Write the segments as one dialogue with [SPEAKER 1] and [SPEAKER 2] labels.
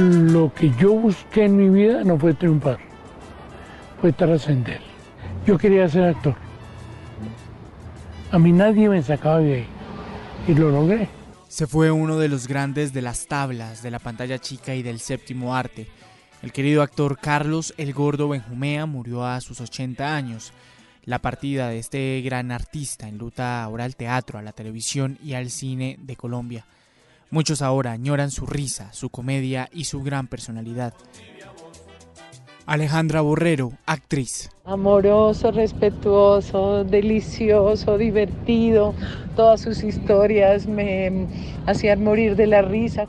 [SPEAKER 1] Lo que yo busqué en mi vida no fue triunfar, fue trascender. Yo quería ser actor. A mí nadie me sacaba de ahí y lo logré.
[SPEAKER 2] Se fue uno de los grandes de las tablas, de la pantalla chica y del séptimo arte. El querido actor Carlos El Gordo Benjumea murió a sus 80 años. La partida de este gran artista enluta ahora al teatro, a la televisión y al cine de Colombia. Muchos ahora añoran su risa, su comedia y su gran personalidad. Alejandra Borrero, actriz.
[SPEAKER 3] Amoroso, respetuoso, delicioso, divertido. Todas sus historias me hacían morir de la risa.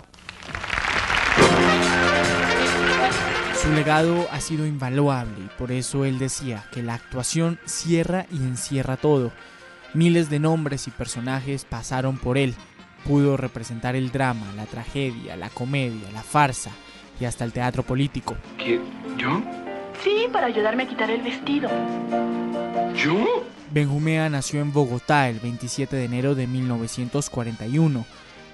[SPEAKER 2] Su legado ha sido invaluable y por eso él decía que la actuación cierra y encierra todo. Miles de nombres y personajes pasaron por él Pudo representar el drama, la tragedia, la comedia, la farsa y hasta el teatro político.
[SPEAKER 4] ¿Quién? ¿Yo?
[SPEAKER 5] Sí, para ayudarme a quitar el vestido.
[SPEAKER 4] ¿Yo?
[SPEAKER 2] Benjumea nació en Bogotá el 27 de enero de 1941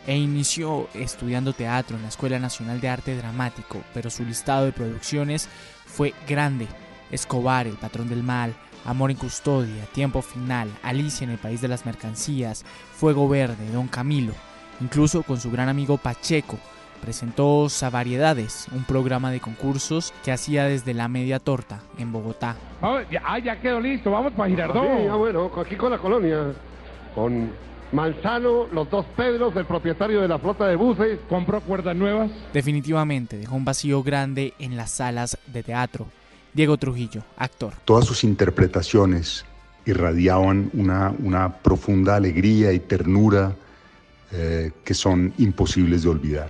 [SPEAKER 2] e inició estudiando teatro en la Escuela Nacional de Arte Dramático, pero su listado de producciones fue grande. Escobar, El Patrón del Mal, Amor en Custodia, Tiempo Final, Alicia en el País de las Mercancías, Fuego Verde, Don Camilo, incluso con su gran amigo Pacheco, presentó Savariedades, un programa de concursos que hacía desde la media torta en Bogotá.
[SPEAKER 6] Ah, ya, quedó listo, vamos para Girardot.
[SPEAKER 7] Ah, bueno, aquí con la colonia, con Manzano, los dos Pedros, el propietario de la flota de buses.
[SPEAKER 6] ¿Compró cuerdas nuevas?
[SPEAKER 2] Definitivamente dejó un vacío grande en las salas de teatro. Diego Trujillo, actor.
[SPEAKER 8] Todas sus interpretaciones irradiaban una, una profunda alegría y ternura eh, que son imposibles de olvidar.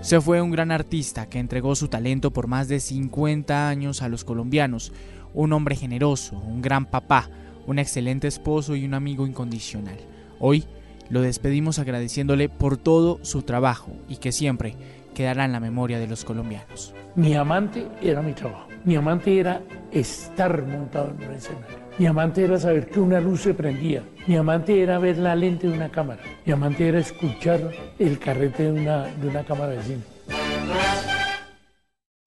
[SPEAKER 2] Se fue un gran artista que entregó su talento por más de 50 años a los colombianos, un hombre generoso, un gran papá, un excelente esposo y un amigo incondicional. Hoy lo despedimos agradeciéndole por todo su trabajo y que siempre quedará en la memoria de los colombianos.
[SPEAKER 1] Mi amante era mi trabajo. Mi amante era estar montado en un escenario. Mi amante era saber que una luz se prendía. Mi amante era ver la lente de una cámara. Mi amante era escuchar el carrete de una, de una cámara de cine.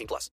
[SPEAKER 9] 18 plus.